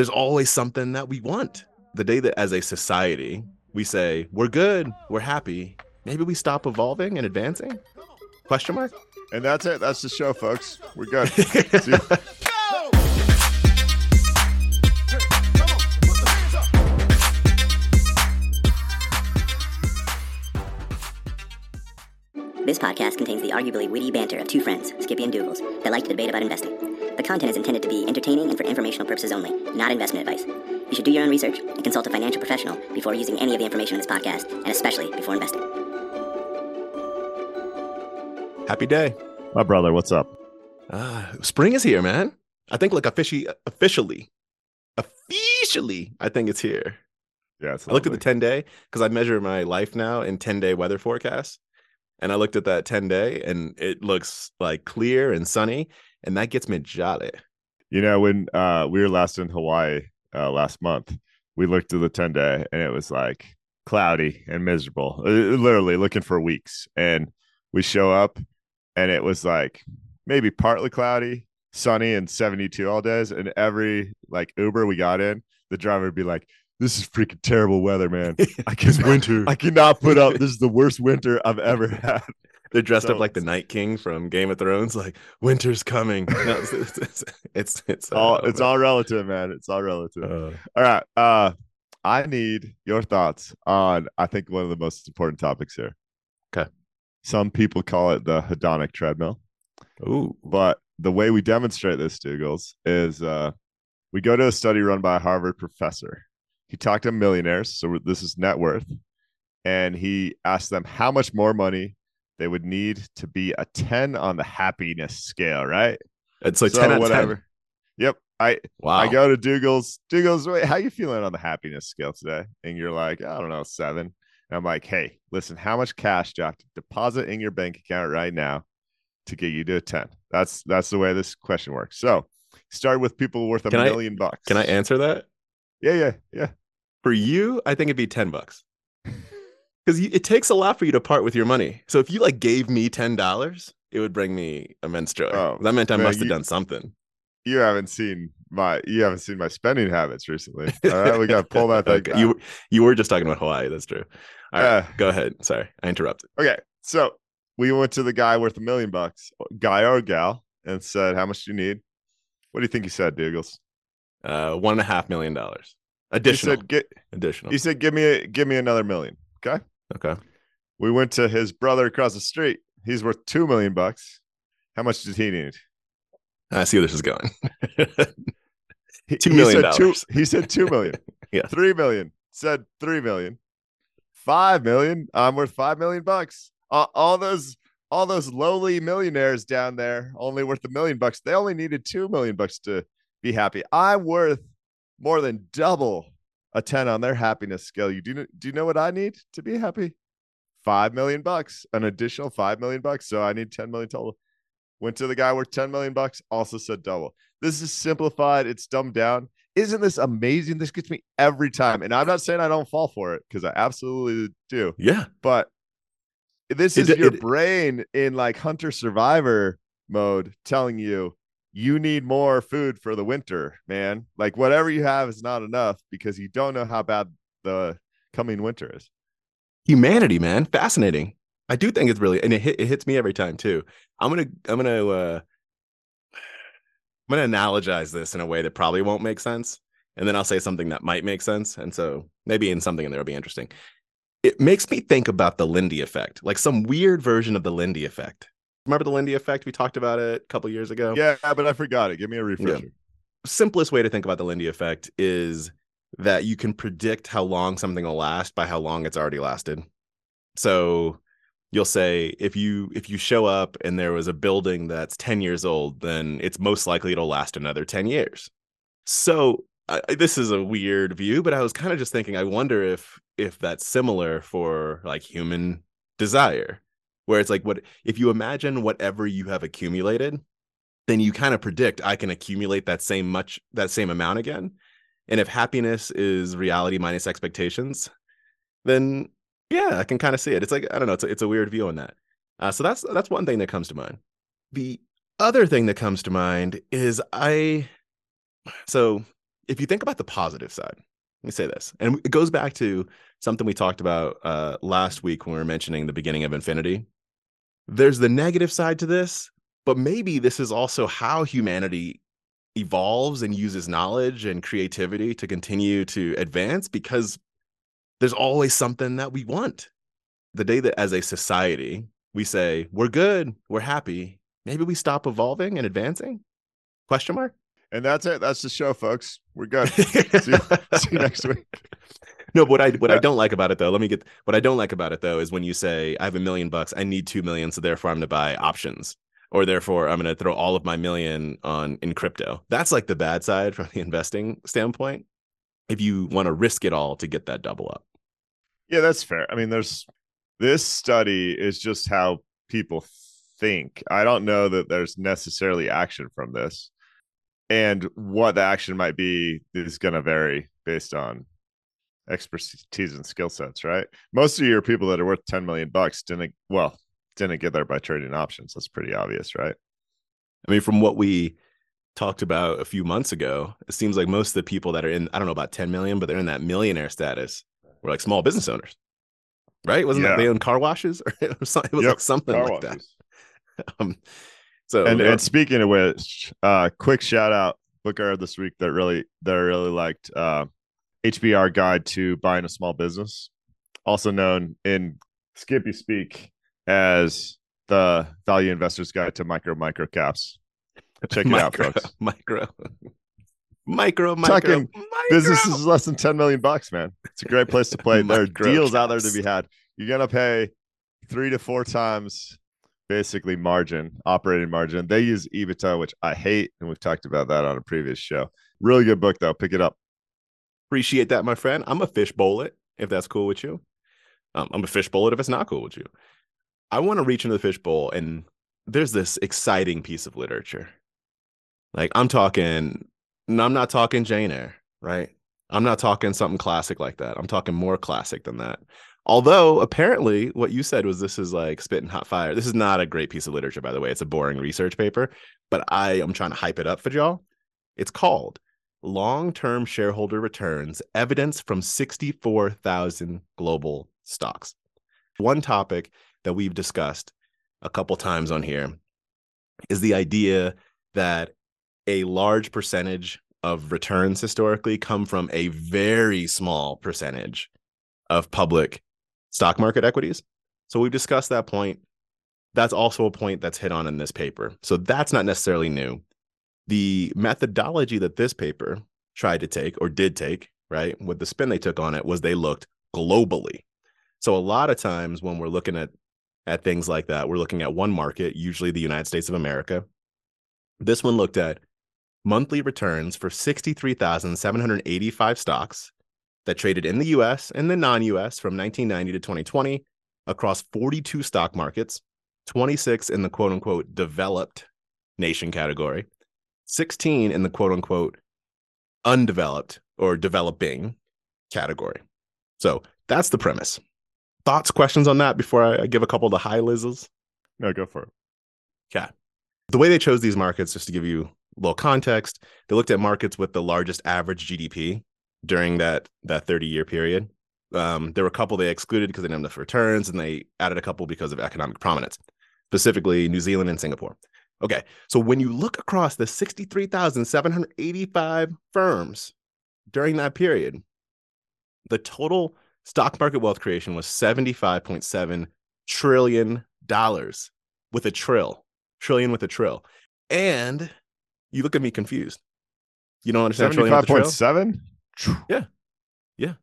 there's always something that we want. The day that as a society we say we're good, we're happy, maybe we stop evolving and advancing? Question mark. And that's it. That's the show, folks. We're good. See. This podcast contains the arguably witty banter of two friends, Skippy and Doogles, that like to debate about investing. The content is intended to be entertaining and for informational purposes only, not investment advice. You should do your own research and consult a financial professional before using any of the information in this podcast, and especially before investing. Happy day. My brother, what's up? Uh, spring is here, man. I think like officially, officially, officially, I think it's here. Yeah, it's I looked at the 10 day because I measure my life now in 10 day weather forecasts. And I looked at that 10 day and it looks like clear and sunny. And that gets me jolly. You know, when uh, we were last in Hawaii uh, last month, we looked at the 10 day and it was like cloudy and miserable, uh, literally looking for weeks. And we show up and it was like maybe partly cloudy, sunny, and 72 all days. And every like Uber we got in, the driver would be like, this is freaking terrible weather, man. I can winter. I cannot put up. This is the worst winter I've ever had. They're dressed So up like the Night King from Game of Thrones, like winter's coming. No, it's it's it's, it's, it's, All uh, it's all relative, man. It's all relative. uh, All right. Uh I need your thoughts on I think one of the most important topics here. Okay. Some people call it the hedonic treadmill, ooh, but the way we demonstrate this, Doogles, is uh we go to a study run by a Harvard professor. He talked to millionaires, so this is net worth, and he asked them how much more money they would need to be a 10 on the happiness scale, right? it's like So 10 out whatever. 10. Yep. I Wow. I go to Doogles. Doogles, wait, how you feeling on the happiness scale today? And you're like, I don't know, seven. And I'm like, hey, listen, how much cash do you have to deposit in your bank account right now to get you to a 10? That's that's the way this question works. So start with people worth a Can I- million bucks. Can I answer that? Yeah, yeah, yeah. For you, I think it'd be 10 bucks. Because it takes a lot for you to part with your money. So if you like gave me $10, it would bring me immense joy. Oh, that meant I man, must have you- done something. You haven't seen my you haven't seen my spending habits recently. All right, we gotta pull that thing. Okay, You you were just talking about Hawaii. That's true. All right, Uh, go ahead. Sorry, I interrupted. Okay, so we went to the guy worth a million bucks, guy or gal, and said, "How much do you need?" What do you think he said, Doogles? Uh, one and a half million dollars He additional. said, "Get." additional. He said, "Give me a, give me another million. Okay. Okay. We went to his brother across the street. He's worth two million bucks. How much did he need? I see where this is going. He- Two he said two- dollars. He said two million. Yeah. Three million. Said three million. Five million. I'm worth five million bucks. Uh, all those all those lowly millionaires down there only worth a million bucks. They only needed two million bucks to be happy. I'm worth more than double a 10 on their happiness scale. You do do you know what I need to be happy? Five million bucks, an additional five million bucks. So I need 10 million total. Went to the guy worth 10 million bucks, also said double. This is simplified, it's dumbed down. Isn't this amazing? This gets me every time. And I'm not saying I don't fall for it because I absolutely do, yeah. but this is d- your it- brain in like hunter survivor mode telling you you need more food for the winter, man. Like whatever you have is not enough because you don't know how bad the coming winter is. Humanity, man, fascinating. I do think it's really, and it hit, it hits me every time too. I'm gonna I'm gonna uh, I'm gonna analogize this in a way that probably won't make sense, and then I'll say something that might make sense, and so maybe in something in there will be interesting. It makes me think about the Lindy effect, like some weird version of the Lindy effect. Remember the Lindy effect? We talked about it a couple years ago. Yeah, but I forgot it. Give me a refresher. simplest way to think about the Lindy effect is that you can predict how long something will last by how long it's already lasted. So you'll say if you if you show up and there was a building that's 10 years old, then it's most likely it'll last another 10 years. So I- this is a weird view, but I was kind of just thinking I wonder if if that's similar for like human desire where it's like what if you imagine whatever you have accumulated then you kind of predict I can accumulate that same much that same amount again. And if happiness is reality minus expectations, then yeah, I can kind of see it. It's like I don't know, it's a, it's a weird view on that. Uh, so that's that's one thing that comes to mind. The other thing that comes to mind is I so if you think about the positive side, let me say this, and it goes back to something we talked about uh, last week when we were mentioning the beginning of infinity. There's the negative side to this, but maybe this is also how humanity evolves and uses knowledge and creativity to continue to advance because there's always something that we want. The day that as a society we say we're good, we're happy, maybe we stop evolving and advancing? Question mark. And that's it. That's the show, folks. We're good. see, you, see you next week. No, but what I what I don't like about it though, let me get what I don't like about it though is when you say I have a million bucks, I need two million, so therefore I'm gonna buy options. Or therefore I'm gonna throw all of my million on in crypto. That's like the bad side from the investing standpoint. If you want to risk it all to get that double up. Yeah, that's fair. I mean, there's this study is just how people think. I don't know that there's necessarily action from this. And what the action might be is going to vary based on expertise and skill sets, right? Most of your people that are worth 10 million bucks didn't, well, didn't get there by trading options. That's pretty obvious, right? I mean, from what we talked about a few months ago, it seems like most of the people that are in, I don't know about 10 million, but they're in that millionaire status were like small business owners, right? Wasn't yeah. that they own car washes or it was, it was yep. like something car like washes. that. um, so, and, and speaking of which, uh, quick shout out book I read this week that really that I really liked. Uh, HBR Guide to Buying a Small Business, also known in Skippy speak as the Value Investor's Guide to Micro Micro Caps. Check it micro, out, folks. Micro, micro, micro, Talking micro. businesses less than ten million bucks, man. It's a great place to play. there are deals caps. out there to be had. You're gonna pay three to four times basically margin, operating margin. They use EBITDA, which I hate, and we've talked about that on a previous show. Really good book though. Pick it up. Appreciate that, my friend. I'm a fish bowl it if that's cool with you. Um, I'm a fish bowl it if it's not cool with you. I want to reach into the fish bowl, and there's this exciting piece of literature. Like I'm talking, I'm not talking Jane Eyre, right? I'm not talking something classic like that. I'm talking more classic than that. Although apparently what you said was this is like spitting hot fire. This is not a great piece of literature, by the way. It's a boring research paper, but I am trying to hype it up for y'all. It's called long term shareholder returns evidence from 64,000 global stocks. One topic that we've discussed a couple times on here is the idea that a large percentage of returns historically come from a very small percentage of public stock market equities. So we've discussed that point. That's also a point that's hit on in this paper. So that's not necessarily new. The methodology that this paper tried to take or did take, right, with the spin they took on it was they looked globally. So a lot of times when we're looking at at things like that, we're looking at one market, usually the United States of America. This one looked at monthly returns for 63,785 stocks that traded in the US and the non US from 1990 to 2020 across 42 stock markets, 26 in the quote unquote developed nation category, 16 in the quote unquote undeveloped or developing category. So that's the premise. Thoughts, questions on that before I give a couple of the high lizzes? No, go for it. Okay. The way they chose these markets, just to give you a little context, they looked at markets with the largest average GDP during that that 30 year period. Um, there were a couple they excluded because they didn't have enough returns, and they added a couple because of economic prominence, specifically New Zealand and Singapore. Okay, so when you look across the 63,785 firms during that period, the total stock market wealth creation was 75.7 trillion dollars with a trill, trillion with a trill. And you look at me confused. You don't understand 75.7? Yeah. Yeah.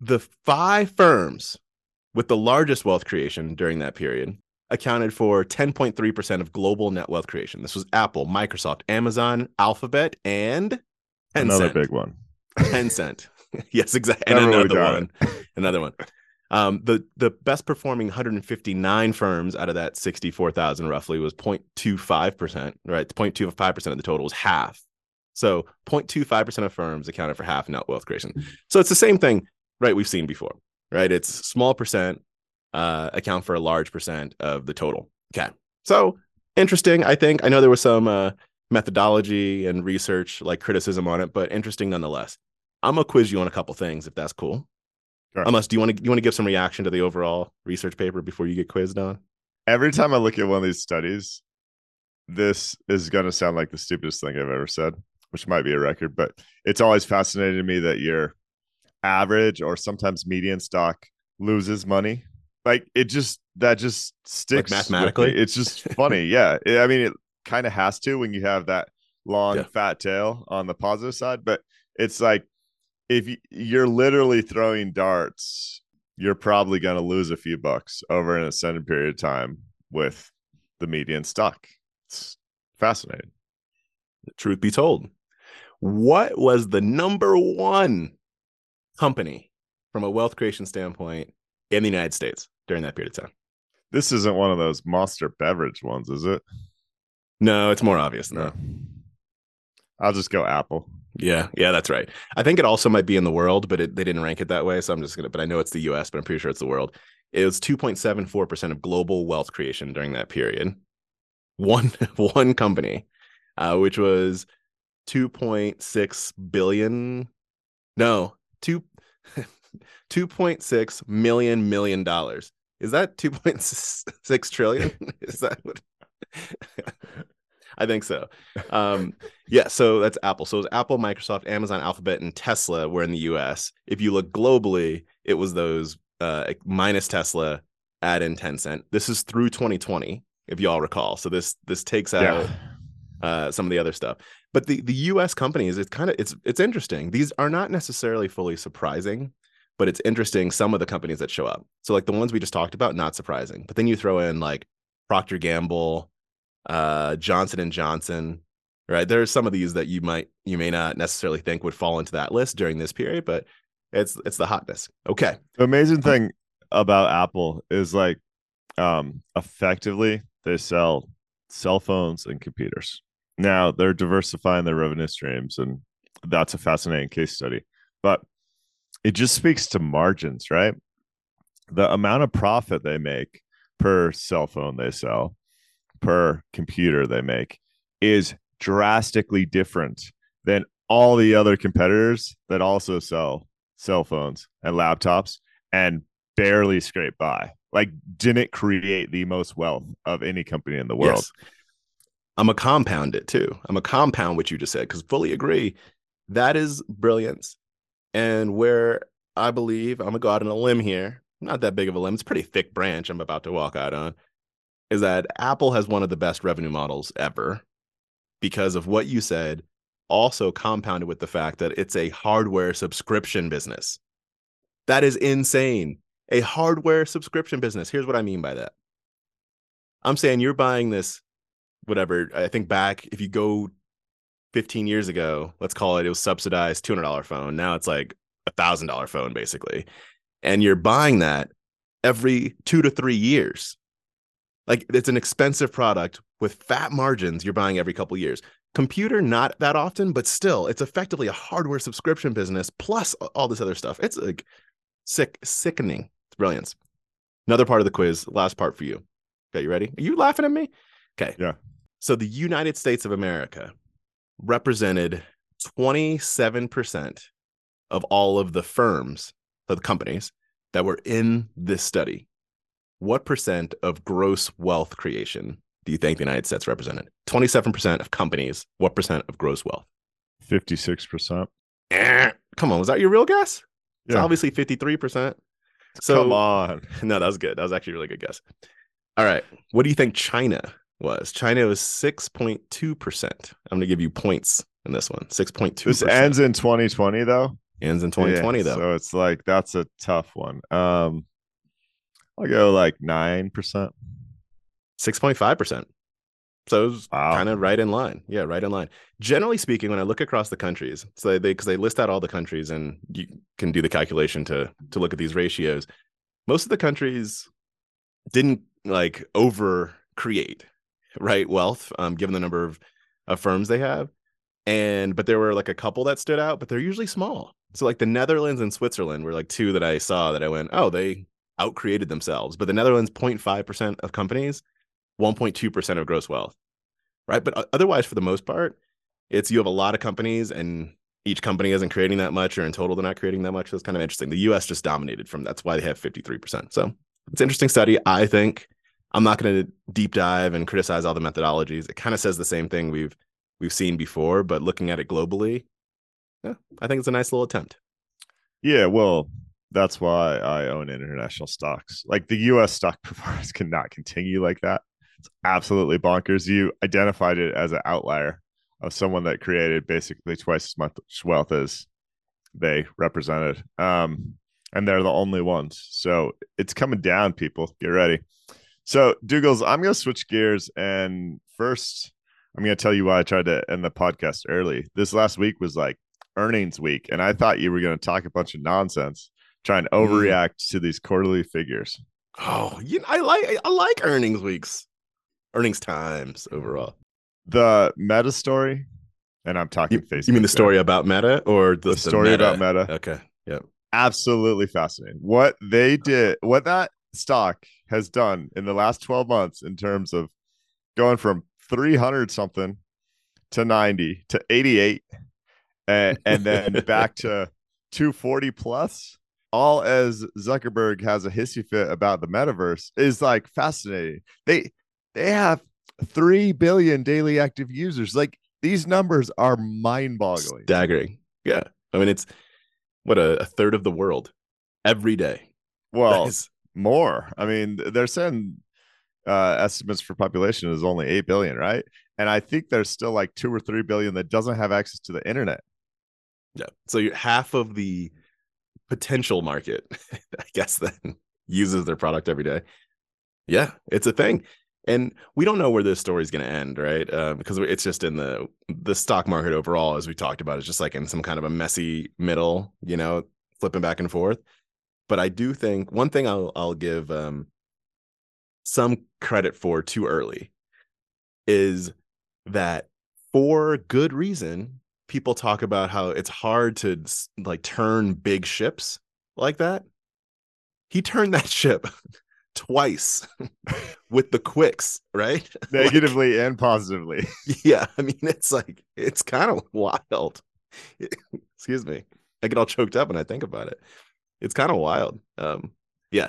The five firms with the largest wealth creation during that period accounted for 10.3% of global net wealth creation. This was Apple, Microsoft, Amazon, Alphabet, and Tencent. Another big one. Tencent. yes, exactly. And Never another one. another one. Um, the the best performing 159 firms out of that 64,000 roughly was 0.25%, right? 0.25% of the total was half so 0.25% of firms accounted for half net wealth creation. So it's the same thing, right? We've seen before, right? It's small percent uh, account for a large percent of the total. Okay. So interesting. I think I know there was some uh, methodology and research, like criticism on it, but interesting nonetheless. I'm gonna quiz you on a couple things if that's cool. Sure. Unless do you want to you want to give some reaction to the overall research paper before you get quizzed on? Every time I look at one of these studies, this is going to sound like the stupidest thing I've ever said, which might be a record, but it's always fascinating to me that your average or sometimes median stock loses money. Like it just that just sticks me. mathematically? It's just funny. yeah. I mean, it kind of has to when you have that long Yeah. fat tail on the positive side, but it's like if you, you're literally throwing darts, you're probably going to lose a few bucks over an extended period of time with the median stock. It's fascinating. Truth be told, what was the number one company from a wealth creation standpoint in the United States during that period of time? This isn't one of those monster beverage ones, is it? No, it's more obvious that. I'll just go Apple. Yeah, yeah, that's right. I think it also might be in the world, but it, they didn't rank it that way. So I'm just gonna, but I know it's the U.S., but I'm pretty sure it's the world. It was 2.74 percent of global wealth creation during that period. One one company, uh, which was 2.6 billion, no, two 2.6 million million dollars. Is that 2.6 trillion? Is that what? I think so. Um, yeah, so that's Apple. So it was Apple, Microsoft, Amazon, Alphabet, and Tesla were in the US. If you look globally, it was those uh, minus Tesla, add in Tencent. This is through 2020, if you all recall. So this this takes out Yeah. Uh, some of the other stuff. But the the U.S. companies, it's kind of it's it's interesting. These are not necessarily fully surprising, but it's interesting some of the companies that show up. So like the ones we just talked about, not surprising. But then you throw in like Procter Gamble, uh, Johnson and Johnson, right? There's some of these that you might you may not necessarily think would fall into that list during this period, but it's it's the hotness. Okay, The amazing thing about Apple is like um effectively they sell cell phones and computers. Now they're diversifying their revenue streams and that's a fascinating case study. But it just speaks to margins, right? The amount of profit they make per cell phone they sell, per computer they make is drastically different than all the other competitors that also sell cell phones and laptops and barely scrape by. Like didn't create the most wealth of any company in the world. Yes. I'm a compound it too. I'm a compound what you just said because fully agree. That is brilliance. And where I believe I'm gonna on a limb here, not that big of a limb, it's a pretty thick branch I'm about to walk out on, is that Apple has one of the best revenue models ever because of what you said, also compounded with the fact that it's a hardware subscription business. That is insane. A hardware subscription business. Here's what I mean by that. I'm saying you're buying this whatever. I think back if you go 15 years ago, let's call it, it was subsidized $200 phone. Now it's like a thousand dollar phone basically. And you're buying that every two to three years. Like it's an expensive product with fat margins you're buying every couple years. Computer, not that often, but still, it's effectively a hardware subscription business plus all this other stuff. It's like sick, sickening. It's brilliance. Another part of the quiz, last part for you. Okay, you ready? Are you laughing at me? Okay. Yeah. So the United States of America represented 27% of all of the firms, of the companies that were in this study. What percent of gross wealth creation do you think the United States represented? 27% of companies. What percent of gross wealth? 56%. Eh, Come on, was that your real guess? It's Yeah. obviously 53%. So Come on. no, that was good. That was actually a really good guess. All right. What do you think China was? China was 6.2%. I'm going to give you points in this one. 6.2%. This ends in 2020 though. ends in 2020 Yeah, though. So it's like that's a tough one. Um I'll go like 9%. 6.5%. So it was Wow. kind of right in line. Yeah, right in line. Generally speaking, when I look across the countries, so they because they list out all the countries and you can do the calculation to to look at these ratios. Most of the countries didn't like over create right wealth, um, given the number of, of firms they have. And but there were like a couple that stood out, but they're usually small. So like the Netherlands and Switzerland were like two that I saw that I went, oh, they outcreated themselves. But the Netherlands 0.5% of companies 1.2% of gross wealth. right? But otherwise, for the most part, it's you have a lot of companies and each company isn't creating that much, or in total, they're not creating that much. So it's kind of interesting. The US just dominated from that's why they have 53%. So it's interesting study. I think I'm not going to deep dive and criticize all the methodologies. It kind of says the same thing we've we've seen before, but looking at it globally, yeah, I think it's a nice little attempt. Yeah, well, that's why I own international stocks. Like the US stock performance cannot continue like that. It's absolutely bonkers. You identified it as an outlier of someone that created basically twice as much wealth as they represented. Um, and they're the only ones. So it's coming down, people. Get ready. So, Doogles, I'm going to switch gears. And first, I'm going to tell you why I tried to end the podcast early. This last week was like earnings week. And I thought you were going to talk a bunch of nonsense, trying to Mm. overreact to these quarterly figures. Oh, you I like I like earnings weeks, earnings times overall. The meta story, and I'm talking You, Facebook. you mean the story about Meta or the, The story about Meta. Okay, yep. absolutely fascinating. What they did, what that stock has done in the last 12 months in terms of going from 300 something to 90 to 88 and, and then back to 240 plus all as Zuckerberg has a hissy fit about the metaverse is like fascinating. They they have 3 billion daily active users. Like these numbers are mind-boggling. Staggering. Yeah, I mean it's what a, a third of the world every day. Well, is- more. I mean, they're saying uh, estimates for population is only 8 billion, right? And I think there's still like 2 or 3 billion that doesn't have access to the internet. yeah. So half of the potential market, I guess, then uses their product every day. Yeah, it's a thing. And we don't know where this story is going to end, right? Uh, because it's just in the the stock market overall, as we talked about, is just like in some kind of a messy middle, you know, flipping back and forth. But I do think one thing I'll I'll give um, some credit for too early is that for good reason people talk about how it's hard to like turn big ships like that. He turned that ship twice with the quicks right? Like, Negatively and positively. yeah i mean it's like it's kind of wild. Excuse me. I get all choked up when i think about it it's kind of wild um yeah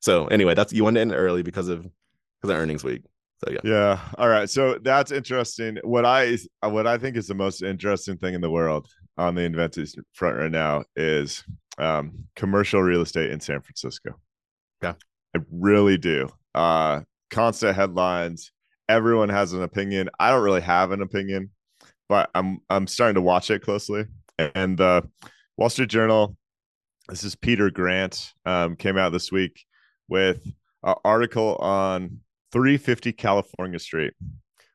so anyway that's you end it early because of because of earnings week so yeah Yeah. All right. So that's interesting. What I what I think is the most interesting thing in the world on the inventors front right now is um, commercial real estate in San Francisco. Yeah. I really do. Uh, constant headlines. Everyone has an opinion. I don't really have an opinion, but I'm I'm starting to watch it closely. And the Wall Street Journal, this is Peter Grant, um, came out this week with an article on 350 California Street,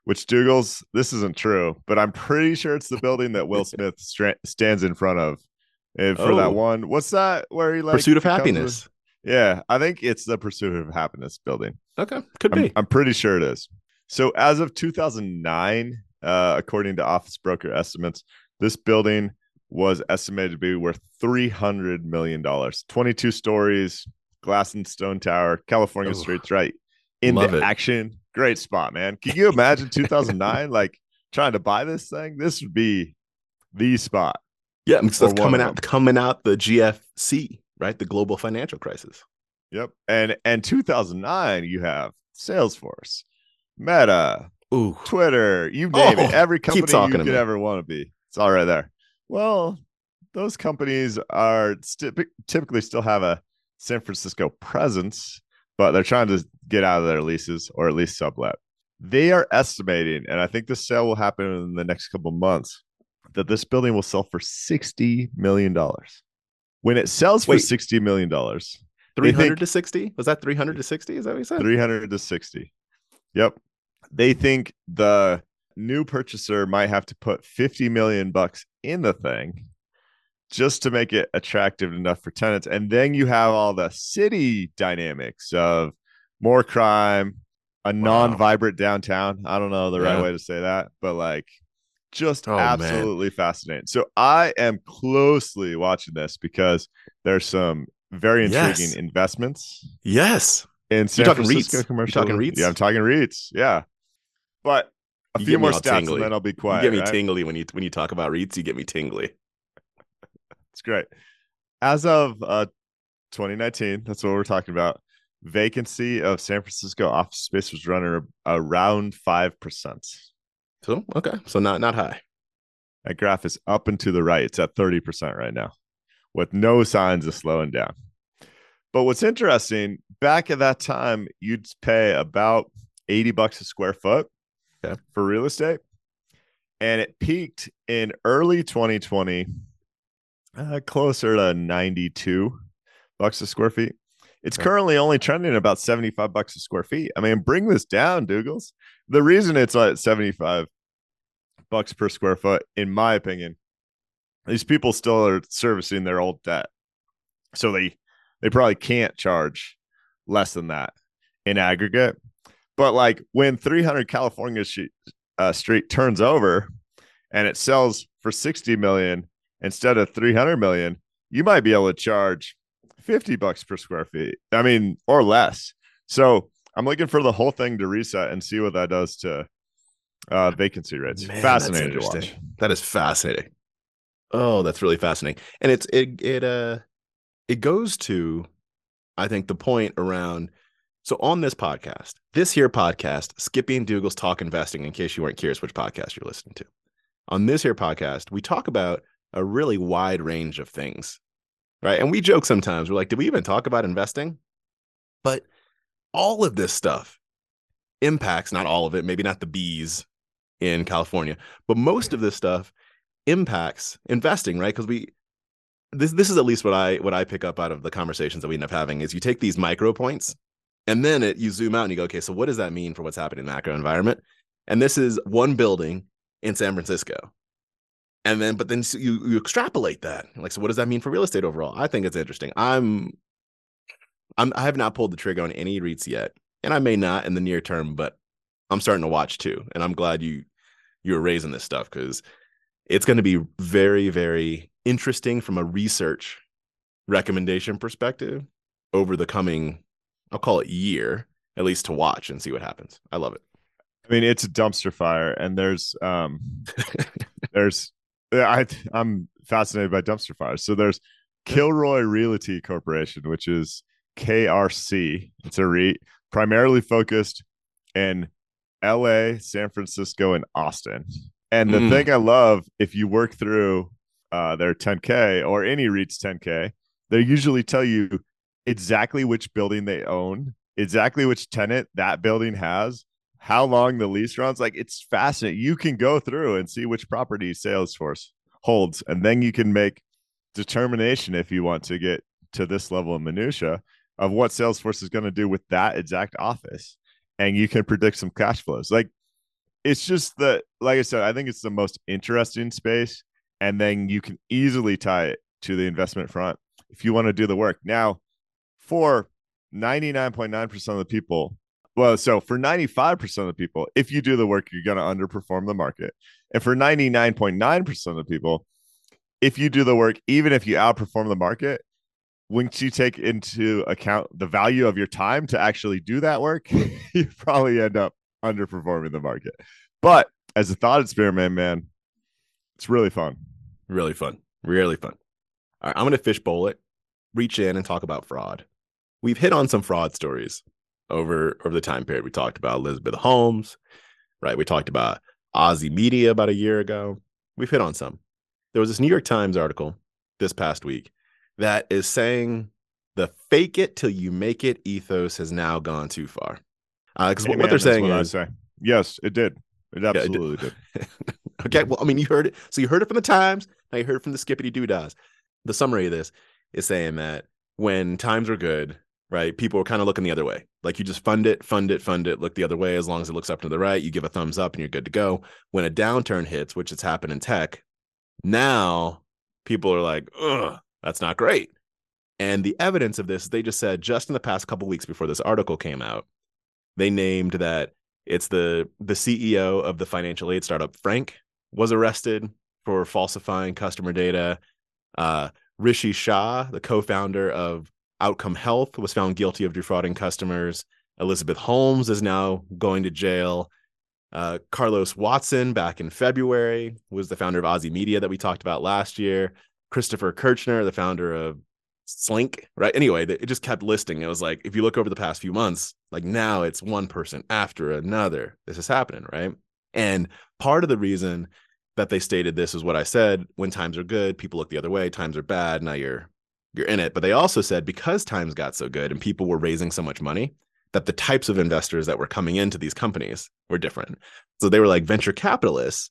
which Doogles, this isn't true, but I'm pretty sure it's the building that Will Smith stra- stands in front of. And for that Oh. one, what's that? Where he like pursuit of happiness yeah, I think it's the Pursuit of Happiness building. okay could I'm, be I'm pretty sure it is. So as of 2009, uh, according to office broker estimates, this building was estimated to be worth 300 million dollars. 22 stories, glass and stone tower, California streets, right in the it. action. Great spot, man. Can you imagine 2009 like trying to buy this thing? This would be the spot. Yeah, because that's coming out coming out the GFC, right? The global financial crisis. Yep. And and 2009, you have Salesforce, Meta, Ooh. Twitter, you name it. Oh, Every company you could me. ever want to be. It's all right there. Well, those companies are sti- typically still have a San Francisco presence, but they're trying to get out of their leases or at least sublet. They are estimating, and I think the sale will happen in the next couple months, that this building will sell for $60 million. When it sells for Wait. $60 million, Three think- hundred to sixty? Was that three hundred to sixty? Is that what you said? 300 to 60. Yep. They think the new purchaser might have to put 50 million bucks in the thing just to make it attractive enough for tenants. And then you have all the city dynamics of more crime, a Wow. non-vibrant downtown. I don't know the right way to say that, but like just Oh, man. absolutely fascinating. So I am closely watching this because there's some very intriguing Yes. investments Yes. in San talking Francisco REITs? You're talking REITs? Yeah, I'm talking REITs. Yeah, but A few more stats tingly. and then I'll be quiet. You get me right? tingly when you when you talk about REITs. You get me tingly. It's great. As of uh 2019, that's what we're talking about. Vacancy of San Francisco office space was running around five percent. So okay, so not not high. That graph is up and to the right. It's at 30% right now with no signs of slowing down. But what's interesting, back at that time, you'd pay about 80 bucks a square foot Okay. for real estate. And it peaked in early 2020, uh, closer to 92 bucks a square feet. It's Okay. currently only trending about 75 bucks a square feet. I mean, bring this down, Doogles. The reason it's at 75 bucks per square foot, in my opinion, these people still are servicing their old debt. So they they probably can't charge less than that in aggregate. But like when 300 California sh- uh, Street turns over and it sells for 60 million instead of 300 million, you might be able to charge 50 bucks per square feet. I mean, or less. So I'm looking for the whole thing to reset and see what that does to uh, vacancy rates. Man, Fascinating to watch. That is fascinating. Oh, that's really fascinating. And it's it it uh it goes to I think the point around so on this podcast, this here podcast, Skippy and Doogles talk investing in case you weren't curious which podcast you're listening to. On this here podcast, we talk about a really wide range of things. Right? And we joke sometimes. We're like, did we even talk about investing? But all of this stuff impacts not all of it, maybe not the bees in California, but most of this stuff impacts investing, right? Because we this this is at least what I what I pick up out of the conversations that we end up having is you take these micro points and then it you zoom out and you go, okay, so what does that mean for what's happening in the macro environment? And this is one building in San Francisco. And then, but then you you extrapolate that. Like, so what does that mean for real estate overall? I think it's interesting. I'm I'm I have not pulled the trigger on any REITs yet, and I may not in the near term, but I'm starting to watch too. And I'm glad you you were raising this stuff because it's going to be very, very interesting from a research recommendation perspective over the coming, I'll call it year, at least to watch and see what happens. I love it. I mean, it's a dumpster fire, and there's um, there's I I'm fascinated by dumpster fires. So there's Kilroy Realty Corporation, which is KRC. It's a REIT primarily focused in LA, San Francisco, and Austin. And the Mm. thing I love, if you work through uh, their 10K or any REIT's 10K, they usually tell you exactly which building they own, exactly which tenant that building has, how long the lease runs. Like it's fascinating. You can go through and see which property Salesforce holds, and then you can make determination if you want to get to this level of minutia of what Salesforce is going to do with that exact office, and you can predict some cash flows. Like it's just the like I said, I think it's the most interesting space, and then you can easily tie it to the investment front if you want to do the work. Now, for 99.9% of the people, well, so for 95% of the people, if you do the work, you're going to underperform the market. And for 99.9% of the people, if you do the work, even if you outperform the market, once you take into account the value of your time to actually do that work, you probably end up underperforming the market. But as a thought experiment, man, it's really fun. Really fun. Really fun. All right, I'm going to fishbowl it, reach in and talk about fraud. We've hit on some fraud stories over over the time period. We talked about Elizabeth Holmes, right? We talked about Ozy Media about a year ago. We've hit on some. There was this New York Times article this past week that is saying the fake it till you make it ethos has now gone too far. Uh, because what, Amen, what they're saying what is, say. yes, it did. It it did. absolutely did. okay, well, I mean, you heard it. So you heard it from the Times. Now you heard it from the Skippity Doodas. The summary of this is saying that when times were good, right, people are kind of looking the other way. Like you just fund it, fund it, fund it, look the other way. As long as it looks up to the right, you give a thumbs up and you're good to go. When a downturn hits, which has happened in tech, now people are like, ugh, that's not great. And the evidence of this, they just said just in the past couple weeks before this article came out, they named that it's the the CEO of the financial aid startup Frank was arrested for falsifying customer data. Uh, Rishi Shah, the co-founder of Outcome Health, was found guilty of defrauding customers. Elizabeth Holmes is now going to jail. Uh, Carlos Watson, back in February, was the founder of Ozy Media that we talked about last year. Christopher Kirchner, the founder of Slync, right? Anyway, it just kept listing. It was like, if you look over the past few months, like now it's one person after another. This is happening, right? And part of the reason that they stated this is what I said when times are good, people look the other way, times are bad, now you're you're in it. But they also said because times got so good and people were raising so much money, that the types of investors that were coming into these companies were different. So they were like venture capitalists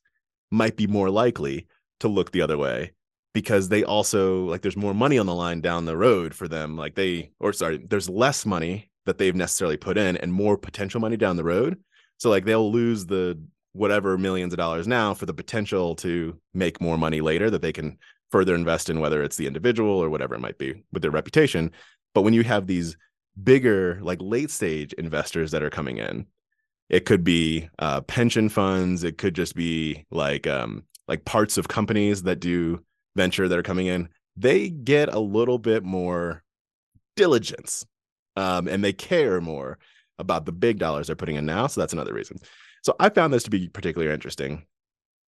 might be more likely to look the other way because they also like there's more money on the line down the road for them like they or sorry there's less money that they've necessarily put in and more potential money down the road so like they'll lose the whatever millions of dollars now for the potential to make more money later that they can further invest in whether it's the individual or whatever it might be with their reputation. But when you have these bigger like late stage investors that are coming in it could be uh, pension funds it could just be like um like parts of companies that do venture that are coming in they get a little bit more diligence um, and they care more about the big dollars they're putting in now so that's another reason. So i found this to be particularly interesting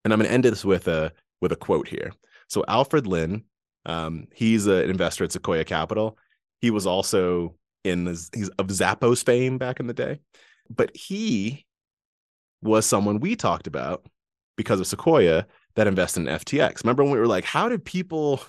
and i'm going to end this with a with a quote here so alfred lin um, he's an investor at sequoia capital he was also in the he's of Zappos fame back in the day, but he was someone we talked about because of Sequoia that invested in FTX. Remember when we were like, how did people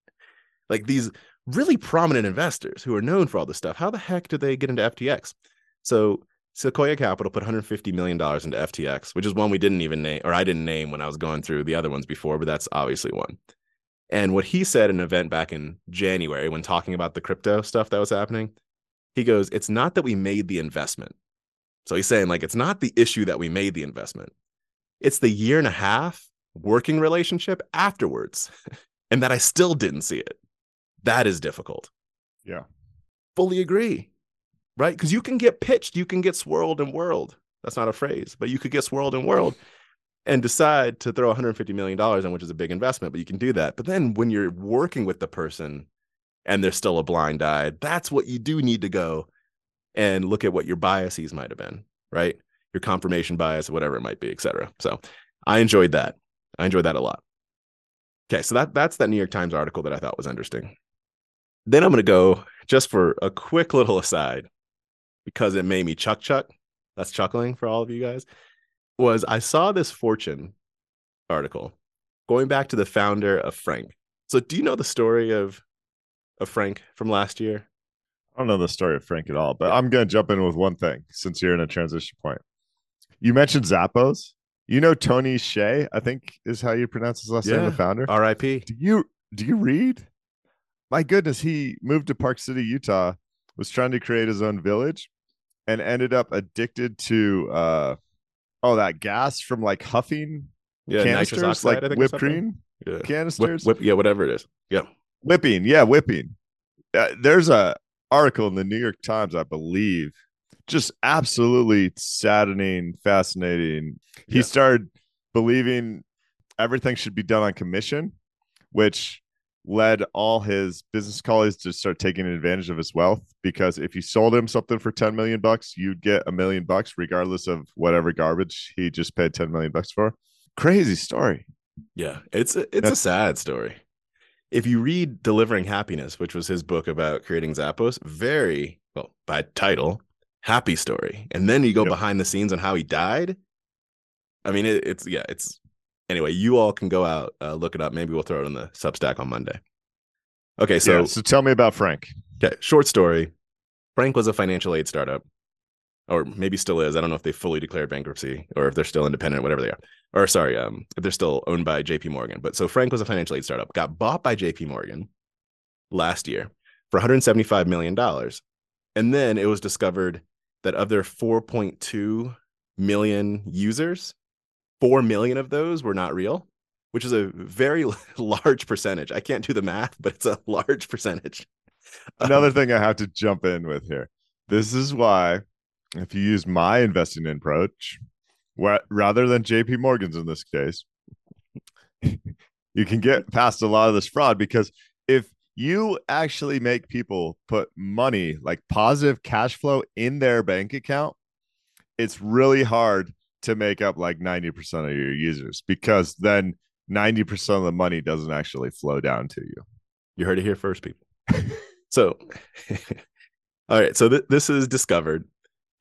like these really prominent investors who are known for all this stuff, how the heck did they get into FTX? So Sequoia Capital put 150 million dollars into FTX, which is one we didn't even name, or I didn't name when I was going through the other ones before, but that's obviously one. And what he said in an event back in January when talking about the crypto stuff that was happening, he goes, It's not that we made the investment. So he's saying, like, it's not the issue that we made the investment, it's the year and a half working relationship afterwards, and that I still didn't see it. That is difficult. Yeah. Fully agree. Right. Because you can get pitched, you can get swirled and whirled. That's not a phrase, but you could get swirled and whirled and decide to throw $150 million in, which is a big investment, but you can do that. But then when you're working with the person and there's still a blind eye, that's what you do need to go and look at what your biases might have been, right? Your confirmation bias, whatever it might be, et cetera. So I enjoyed that. I enjoyed that a lot. Okay, so that that's that New York Times article that I thought was interesting. Then I'm going to go just for a quick little aside because it made me chuck chuck. That's chuckling for all of you guys. Was I saw this Fortune article going back to the founder of Frank. So do you know the story of of Frank from last year? I don't know the story of Frank at all, but I'm going to jump in with one thing since you're in a transition point. You mentioned Zappos. You know Tony Hsieh, I think is how you pronounce his last name, the founder. R.I.P. Do you do you read? My goodness, he moved to Park City, Utah, was trying to create his own village, and ended up addicted to uh oh that gas from like huffing Yeah, canisters, oxide, like whipped cream Yeah. canisters. Whip, whip, yeah, whatever it is. Yeah. whipping yeah whipping uh, there's a article in the new york times i believe just absolutely saddening fascinating he Yeah. started believing everything should be done on commission which led all his business colleagues to start taking advantage of his wealth because if you sold him something for 10 million bucks you'd get a million bucks regardless of whatever garbage he just paid 10 million bucks for crazy story Yeah, it's a, it's a sad story. If you read Delivering Happiness, which was his book about creating Zappos, very well by title, happy story, and then you go Yep. behind the scenes on how he died. I mean, it, it's yeah, it's anyway. You all can go out uh, look it up. Maybe we'll throw it on the Substack on Monday. Okay, so so so tell me about frank Okay, short story. Frank was a financial aid startup, or maybe still is. I don't know if they fully declared bankruptcy or if they're still independent, whatever they are. Or sorry, um, if they're still owned by JP Morgan. But so Frank was a financial aid startup, got bought by JP Morgan last year for 175 million dollars. And then it was discovered that of their 4.2 million users, 4 million of those were not real, which is a very large percentage. I can't do the math, but it's a large percentage. another um, thing I have to jump in with here. This is why, if you use my investing approach, rather than JP Morgan's in this case, you can get past a lot of this fraud because if you actually make people put money like positive cash flow in their bank account, it's really hard to make up like 90% of your users because then 90% of the money doesn't actually flow down to you. You heard it here first, people. so, all right. So th- this is discovered.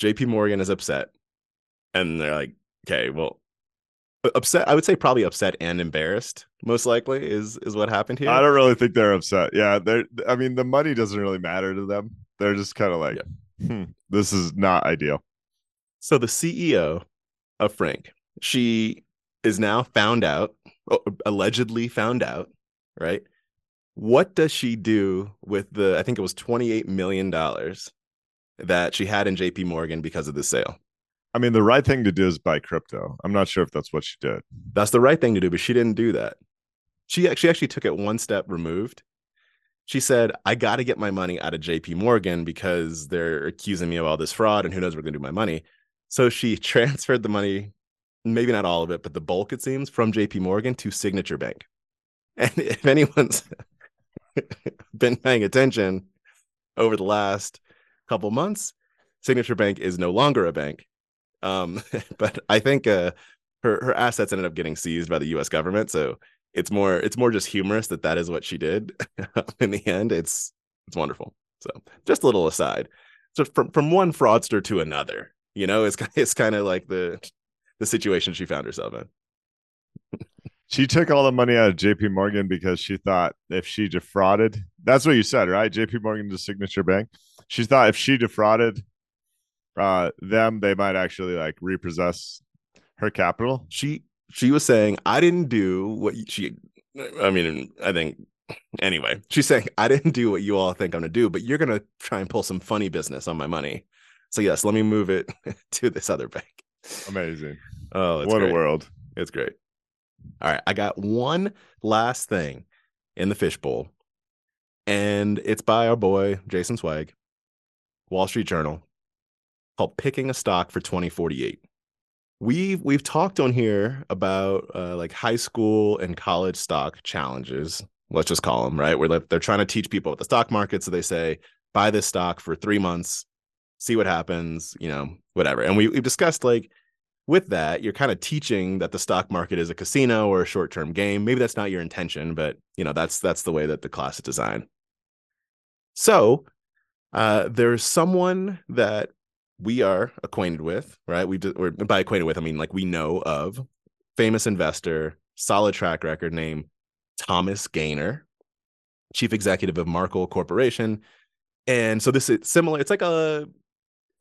JP Morgan is upset. And they're like, okay, well, upset. I would say probably upset and embarrassed, most likely, is is what happened here. I don't really think they're upset. Yeah. They're, I mean, the money doesn't really matter to them. They're just kind of like, yeah. hmm, this is not ideal. So the CEO of Frank, she is now found out, oh, allegedly found out, right? What does she do with the, I think it was $28 million that she had in JP Morgan because of the sale? I mean, the right thing to do is buy crypto. I'm not sure if that's what she did. That's the right thing to do, but she didn't do that. She actually actually took it one step removed. She said, I got to get my money out of JP Morgan because they're accusing me of all this fraud and who knows what we're going to do with my money. So she transferred the money, maybe not all of it, but the bulk, it seems, from JP Morgan to Signature Bank. And if anyone's been paying attention over the last couple months, Signature Bank is no longer a bank. Um, but I think uh, her her assets ended up getting seized by the U.S. government, so it's more it's more just humorous that that is what she did. In the end, it's it's wonderful. So just a little aside. So from from one fraudster to another, you know, it's it's kind of like the the situation she found herself in. she took all the money out of JP Morgan because she thought if she defrauded, that's what you said, right? JP Morgan to Signature Bank. She thought if she defrauded uh them, they might actually like repossess her capital. She she was saying, I didn't do what she I mean, I think anyway, she's saying, I didn't do what you all think I'm gonna do, but you're gonna try and pull some funny business on my money. So yes, let me move it to this other bank. Amazing. Oh, what great. a world. It's great. All right. I got one last thing in the fishbowl, and it's by our boy, Jason Zweig, Wall Street Journal, called Picking a Stock for 2048. We've we've talked on here about uh, like high school and college stock challenges. Let's just call them right, where they're trying to teach people about the stock market. So they say buy this stock for three months, see what happens, you know, whatever. And we, we've discussed like with that, you're kind of teaching that the stock market is a casino or a short-term game. Maybe that's not your intention, but you know, that's that's the way that the class is designed. So uh, there's someone that we are acquainted with, right? We or by acquainted with, I mean like we know of famous investor, solid track record name Thomas Gayner, chief executive of Markel Corporation. And so this is similar. It's like a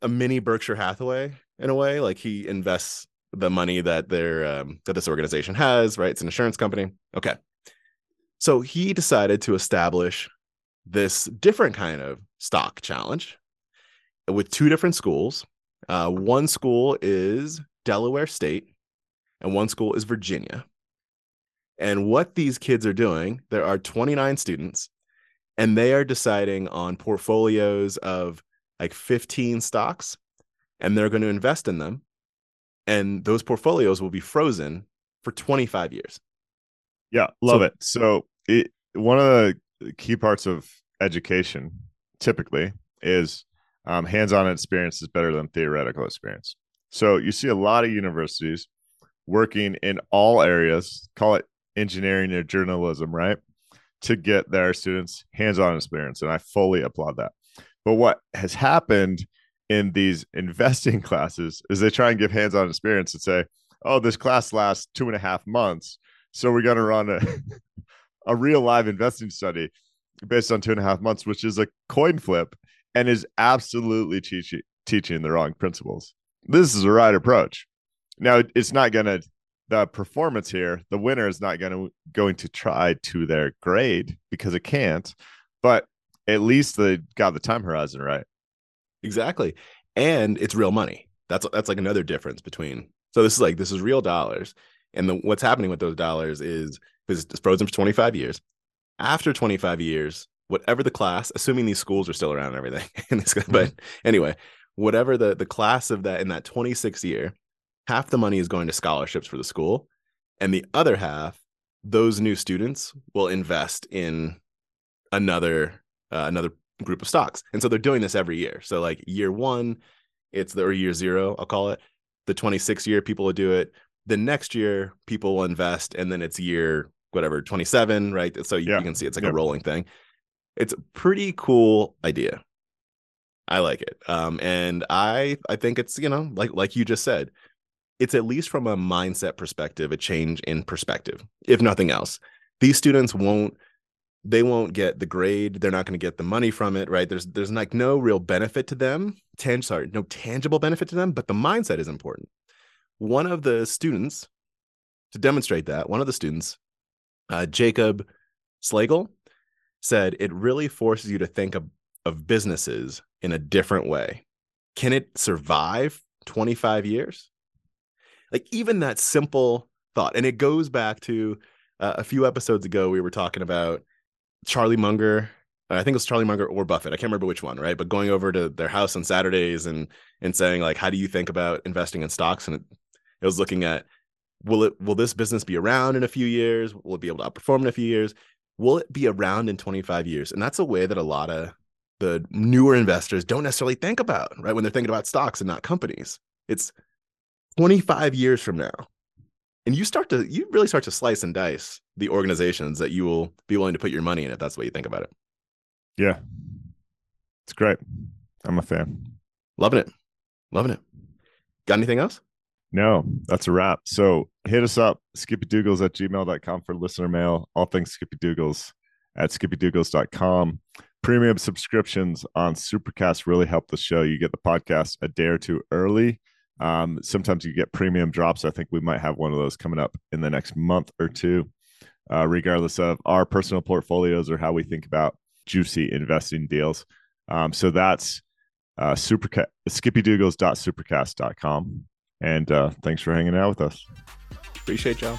a mini Berkshire Hathaway in a way. Like he invests the money that their um, that this organization has, right? It's an insurance company. Okay. So he decided to establish this different kind of stock challenge with two different schools. Uh, one school is Delaware State, and one school is Virginia. And what these kids are doing, there are 29 students, and they are deciding on portfolios of like 15 stocks and they're going to invest in them and those portfolios will be frozen for 25 years. Yeah love so, it. So it, one of the key parts of education typically is um, hands-on experience is better than theoretical experience. So you see a lot of universities working in all areas call it engineering or journalism right to get their students hands-on experience and i fully applaud that but what has happened in these investing classes is they try and give hands-on experience and say, "Oh, this class lasts two and a half months, so we're going to run a a real live investing study based on two and a half months, which is a coin flip and is absolutely teaching teaching the wrong principles. This is the right approach. Now, it's not going to the performance here. The winner is not going to going to try to their grade because it can't, but at least they got the time horizon right. Exactly. And it's real money. That's that's like another difference between so this is like this is real dollars. And the, what's happening with those dollars is because it's frozen for 25 years. After 25 years, whatever the class, assuming these schools are still around and everything, but mm-hmm. anyway, whatever the the class of that in that 26th year, half the money is going to scholarships for the school, and the other half, those new students will invest in another uh, another group of stocks. And so they're doing this every year. So like year one, it's the or year zero, I'll call it. the 26 year people will do it. The next year people will invest, and then it's year whatever 27, right? So you, Yeah. you can see it's like Yeah. a rolling thing. It's a pretty cool idea. I like it. Um, and I I think it's you know like like you just said, it's at least from a mindset perspective a change in perspective, if nothing else. These students won't they won't get the grade they're not going to get the money from it right? There's there's like no real benefit to them Tang- sorry no tangible benefit to them but the mindset is important. One of the students to demonstrate that one of the students uh, jacob slagle said it really forces you to think of, of businesses in a different way. Can it survive 25 years? Like even that simple thought and it goes back to uh, a few episodes ago we were talking about Charlie Munger. Uh, I think it was Charlie Munger or Buffett. I can't remember which one, right? But going over to their house on Saturdays and and saying like, how do you think about investing in stocks? And it, it was looking at will it will this business be around in a few years? Will it be able to outperform in a few years? Will it be around in 25 years? And that's a way that a lot of the newer investors don't necessarily think about, right? When they're thinking about stocks and not companies. It's 25 years from now. And you start to you really start to slice and dice the organizations that you will be willing to put your money in if that's the way you think about it. Yeah. It's great. I'm a fan. Loving it. Loving it. Got anything else? No, that's a wrap. So hit us up, skippydoogles at gmail.com for listener mail. All things Skippy Doogles at skippydoogles.com. Premium subscriptions on Supercast really help the show. You get the podcast a day or two early. Um, sometimes you get premium drops. I think we might have one of those coming up in the next month or two, uh, regardless of our personal portfolios or how we think about juicy investing deals. Um, so that's uh, supercast, skippydoogles.supercast.com. And uh, thanks for hanging out with us. Appreciate y'all.